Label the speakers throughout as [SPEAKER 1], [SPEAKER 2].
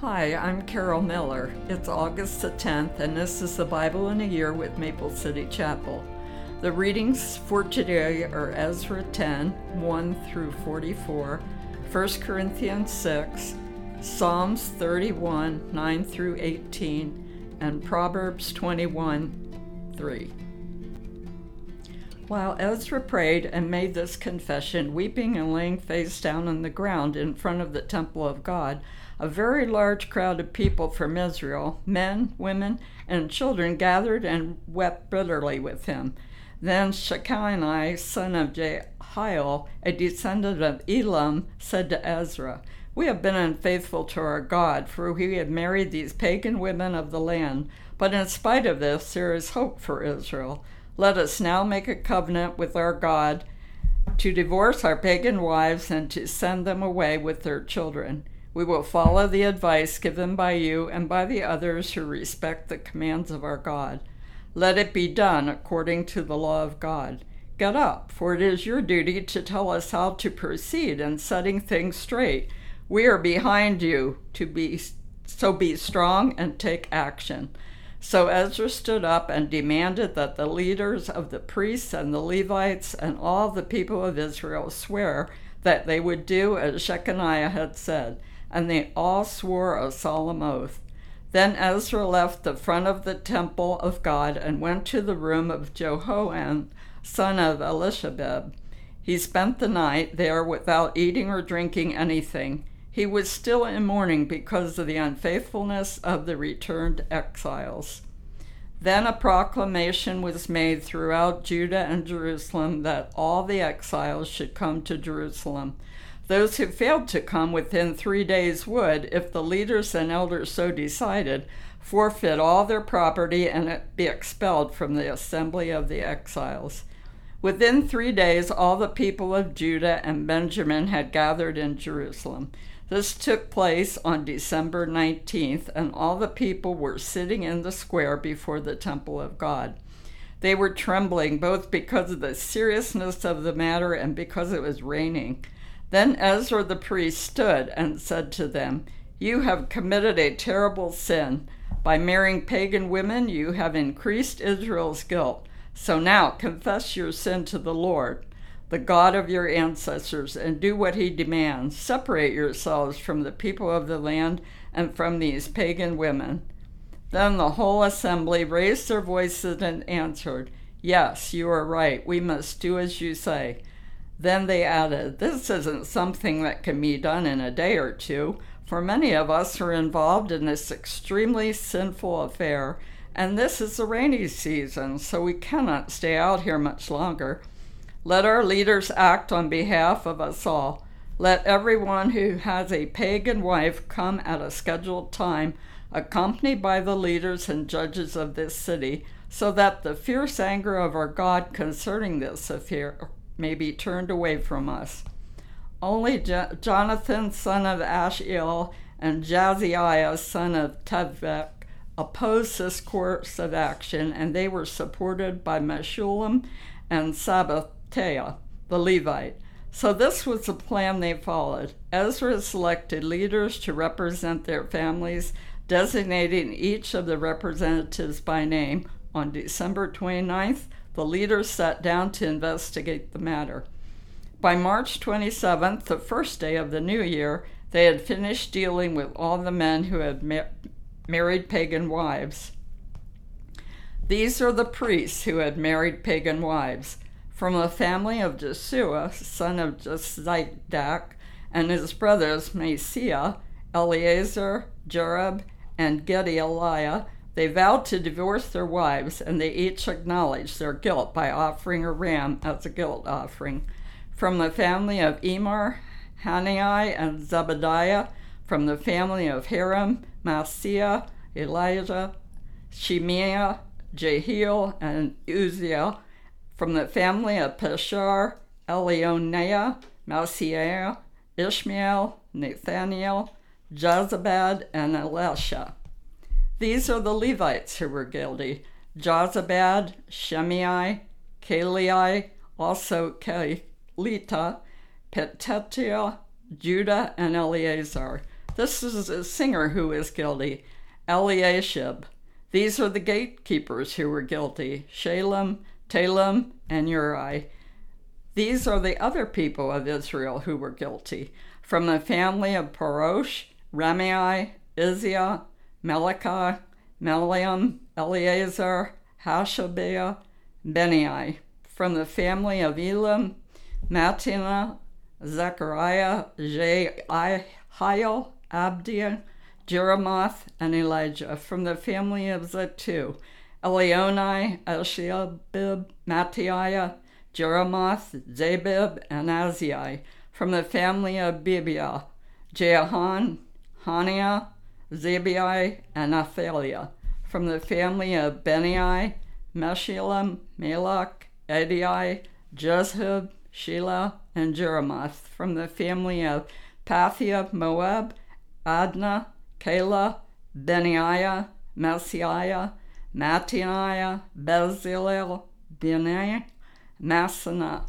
[SPEAKER 1] Hi, I'm Carol Miller. It's August the 10th, and this is the Bible in a Year with Maple City Chapel. The readings for today are Ezra 10 1 through 44, 1 Corinthians 6, Psalms 31 9 through 18, and Proverbs 21 3. While Ezra prayed and made this confession, weeping and laying face down on the ground in front of the temple of God, a very large crowd of people from Israel, men, women, and children, gathered and wept bitterly with him. Then Shechaniah, son of Jehiel, a descendant of Elam, said to Ezra, We have been unfaithful to our God, for we have married these pagan women of the land. But in spite of this, there is hope for Israel. Let us now make a covenant with our God to divorce our pagan wives and to send them away with their children. We will follow the advice given by you and by the others who respect the commands of our God. Let it be done according to the law of God. Get up, for it is your duty to tell us how to proceed in setting things straight. We are behind you to be so be strong and take action. So Ezra stood up and demanded that the leaders of the priests and the Levites and all the people of Israel swear that they would do as Shechaniah had said and they all swore a solemn oath. Then Ezra left the front of the temple of God and went to the room of Jehohanan, son of Elishabeb. He spent the night there without eating or drinking anything. He was still in mourning because of the unfaithfulness of the returned exiles. Then a proclamation was made throughout Judah and Jerusalem that all the exiles should come to Jerusalem. Those who failed to come within three days would, if the leaders and elders so decided, forfeit all their property and be expelled from the assembly of the exiles. Within three days, all the people of Judah and Benjamin had gathered in Jerusalem. This took place on December 19th, and all the people were sitting in the square before the temple of God. They were trembling both because of the seriousness of the matter and because it was raining. Then Ezra the priest stood and said to them, You have committed a terrible sin. By marrying pagan women, you have increased Israel's guilt. So now confess your sin to the Lord, the God of your ancestors, and do what he demands. Separate yourselves from the people of the land and from these pagan women. Then the whole assembly raised their voices and answered, Yes, you are right. We must do as you say. Then they added, This isn't something that can be done in a day or two, for many of us are involved in this extremely sinful affair, and this is the rainy season, so we cannot stay out here much longer. Let our leaders act on behalf of us all. Let everyone who has a pagan wife come at a scheduled time, accompanied by the leaders and judges of this city, so that the fierce anger of our God concerning this affair may be turned away from us. Only Jo- Jonathan, son of Ashiel, and Jahzeiah, son of Tevek, opposed this course of action, and they were supported by Meshullam and Shabbethai, the Levite. So this was the plan they followed. Ezra selected leaders to represent their families, designating each of the representatives by name. On December 29th, the leaders sat down to investigate the matter. By March 27th, the first day of the new year, they had finished dealing with all the men who had ma- married pagan wives. These are the priests who had married pagan wives. From the family of Jeshua, son of Jozadak, and his brothers Maaseiah, Eleazar, Jarib, and Gedaliah, they vowed to divorce their wives, and they each acknowledged their guilt by offering a ram as a guilt offering. From the family of Emar, Hanai, and Zebediah, from the family of Harim, Maaseiah, Elijah, Shemaiah, Jehiel, and Uzziel, from the family of Pashur, Elioenai, Maaseiah, Ishmael, Nathaniel, Jozabad, and Elisha. These are the Levites who were guilty Jozabad, Shimei, Kalai, also Kelita, Petetiah, Judah, and Eleazar. This is a singer who is guilty, Eliashib. These are the gatekeepers who were guilty, Shalem, Telem, and Uri. These are the other people of Israel who were guilty. From the family of Parosh, Ramai, Izziah, Malachi, Meliam, Eleazar, Hashabiah, Benai. From the family of Elam, Matina, Zechariah, Jehiel, Abdiah, Jeremoth, and Elijah. From the family of Zatu, Elionai, Eshiabib, Mattiah, Jeremoth, Zabib, and Azai. From the family of Bibiah, Jehan, Haniah, Zabai, and Athaliah. From the family of Benai, Meshullam, Malach, Edai, Jezhub, Shelah, and Jeremoth. From the family of Pathia, Moab, Adnah, Kala, Beniah, Messiah, Mattaniah, Bezalel, Benai, Massana.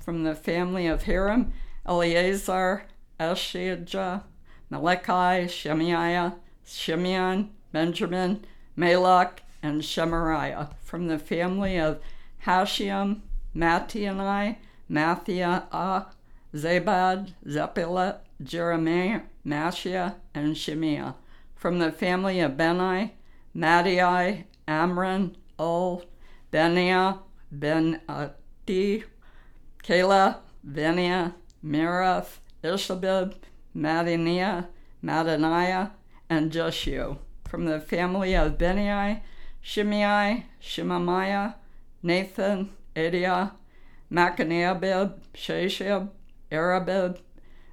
[SPEAKER 1] From the family of Hiram, Eleazar, Eshijah, Malachi, Shemaiah, Shimeon, Benjamin, Malach, and Shemariah. From the family of Hashem, Mattiani, Mathiah, ah, Zabad, Zephilah, Jeremiah, Mashia, and Shemiah. From the family of Beni, Madai, Amram, Ul, Benia, Ben Adi, Kala, Benia, Mirath, Ishabib, Madaniah, Madaniah, and Jeshua. From the family of Benai, Shimei, Shemaiah, Nathan, Adiah, Machaniabib, Shashib, Arabib,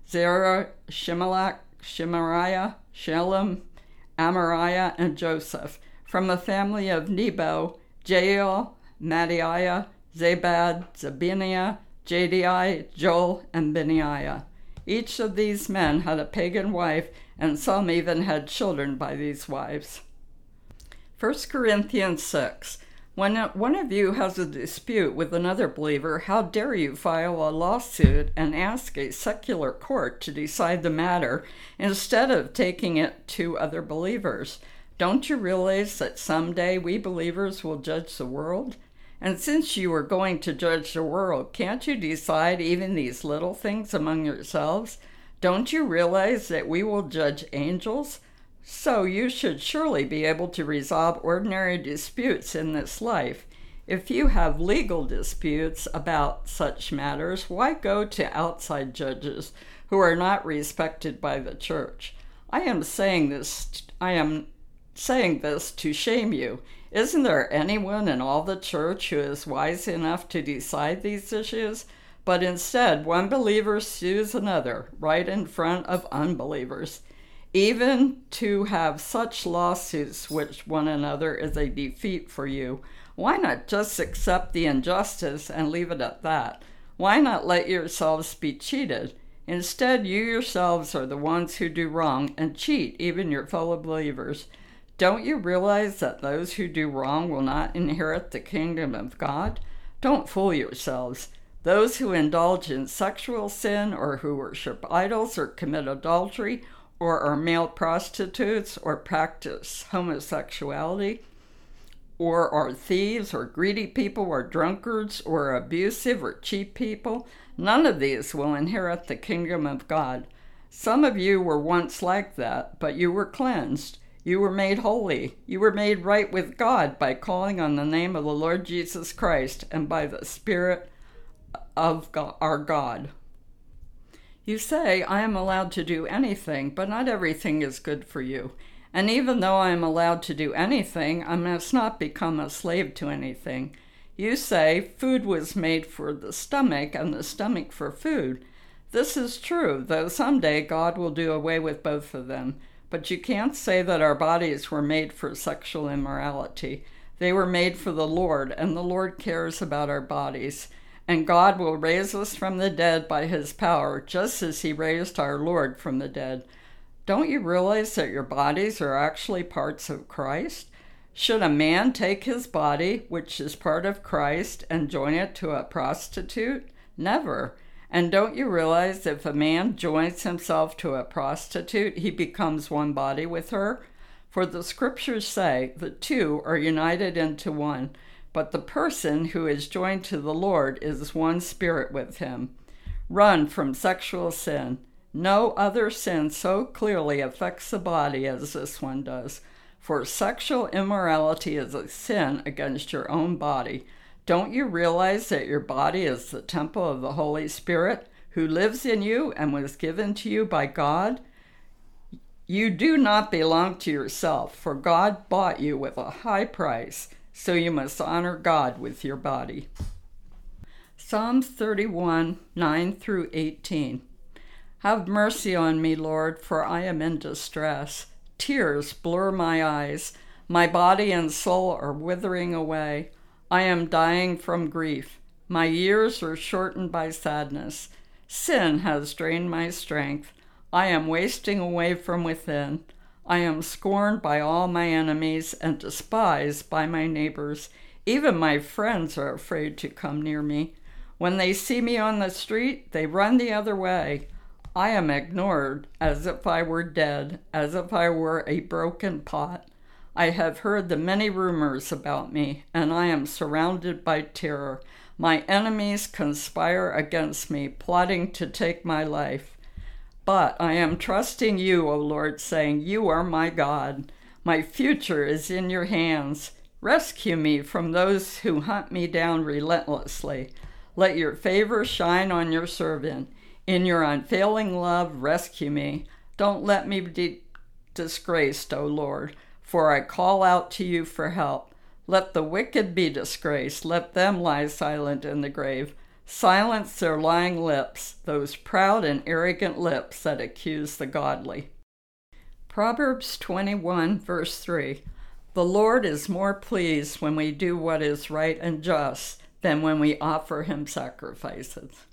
[SPEAKER 1] Zerah, Shemalach, Shemariah, Shalem, Amariah, and Joseph. From the family of Nebo, Jael, Madiah, Zabad, Zabiniah, Jadai, Joel, and Beniah. Each of these men had a pagan wife, and some even had children by these wives. 1 Corinthians 6 when one of you has a dispute with another believer, how dare you file a lawsuit and ask a secular court to decide the matter instead of taking it to other believers? Don't you realize that someday we believers will judge the world? And since you are going to judge the world, can't you decide even these little things among yourselves? Don't you realize that we will judge angels? So you should surely be able to resolve ordinary disputes in this life. If you have legal disputes about such matters, why go to outside judges who are not respected by the church? I am saying this I am saying this to shame you. Isn't there anyone in all the church who is wise enough to decide these issues? But instead, one believer sues another right in front of unbelievers. Even to have such lawsuits with one another is a defeat for you. Why not just accept the injustice and leave it at that? Why not let yourselves be cheated? Instead, you yourselves are the ones who do wrong and cheat even your fellow believers. Don't you realize that those who do wrong will not inherit the kingdom of God? Don't fool yourselves. Those who indulge in sexual sin or who worship idols or commit adultery or are male prostitutes or practice homosexuality or are thieves or greedy people or drunkards or abusive or cheap people, none of these will inherit the kingdom of God. Some of you were once like that, but you were cleansed. You were made holy. You were made right with God by calling on the name of the Lord Jesus Christ and by the Spirit of God, our God. You say, I am allowed to do anything, but not everything is good for you. And even though I am allowed to do anything, I must not become a slave to anything. You say, food was made for the stomach and the stomach for food. This is true, though someday God will do away with both of them. But you can't say that our bodies were made for sexual immorality. They were made for the Lord, and the Lord cares about our bodies and God will raise us from the dead by his power, just as he raised our Lord from the dead. Don't you realize that your bodies are actually parts of Christ? Should a man take his body, which is part of Christ, and join it to a prostitute? Never. And don't you realize if a man joins himself to a prostitute, he becomes one body with her? For the scriptures say the two are united into one, but the person who is joined to the Lord is one spirit with him. Run from sexual sin. No other sin so clearly affects the body as this one does. For sexual immorality is a sin against your own body. Don't you realize that your body is the temple of the Holy Spirit who lives in you and was given to you by God? You do not belong to yourself, for God bought you with a high price, so you must honor God with your body. Psalms 31 9 through 18. Have mercy on me, Lord, for I am in distress. Tears blur my eyes. My body and soul are withering away. I am dying from grief. My years are shortened by sadness. Sin has drained my strength. I am wasting away from within. I am scorned by all my enemies and despised by my neighbors. Even my friends are afraid to come near me. When they see me on the street, they run the other way. I am ignored as if I were dead, as if I were a broken pot. I have heard the many rumors about me, and I am surrounded by terror. My enemies conspire against me, plotting to take my life. But I am trusting you, O Lord, saying, You are my God. My future is in your hands. Rescue me from those who hunt me down relentlessly. Let your favor shine on your servant. In your unfailing love, rescue me. Don't let me be disgraced, O Lord for I call out to you for help. Let the wicked be disgraced, let them lie silent in the grave. Silence their lying lips, those proud and arrogant lips that accuse the godly. Proverbs 21, verse 3 The Lord is more pleased when we do what is right and just than when we offer him sacrifices.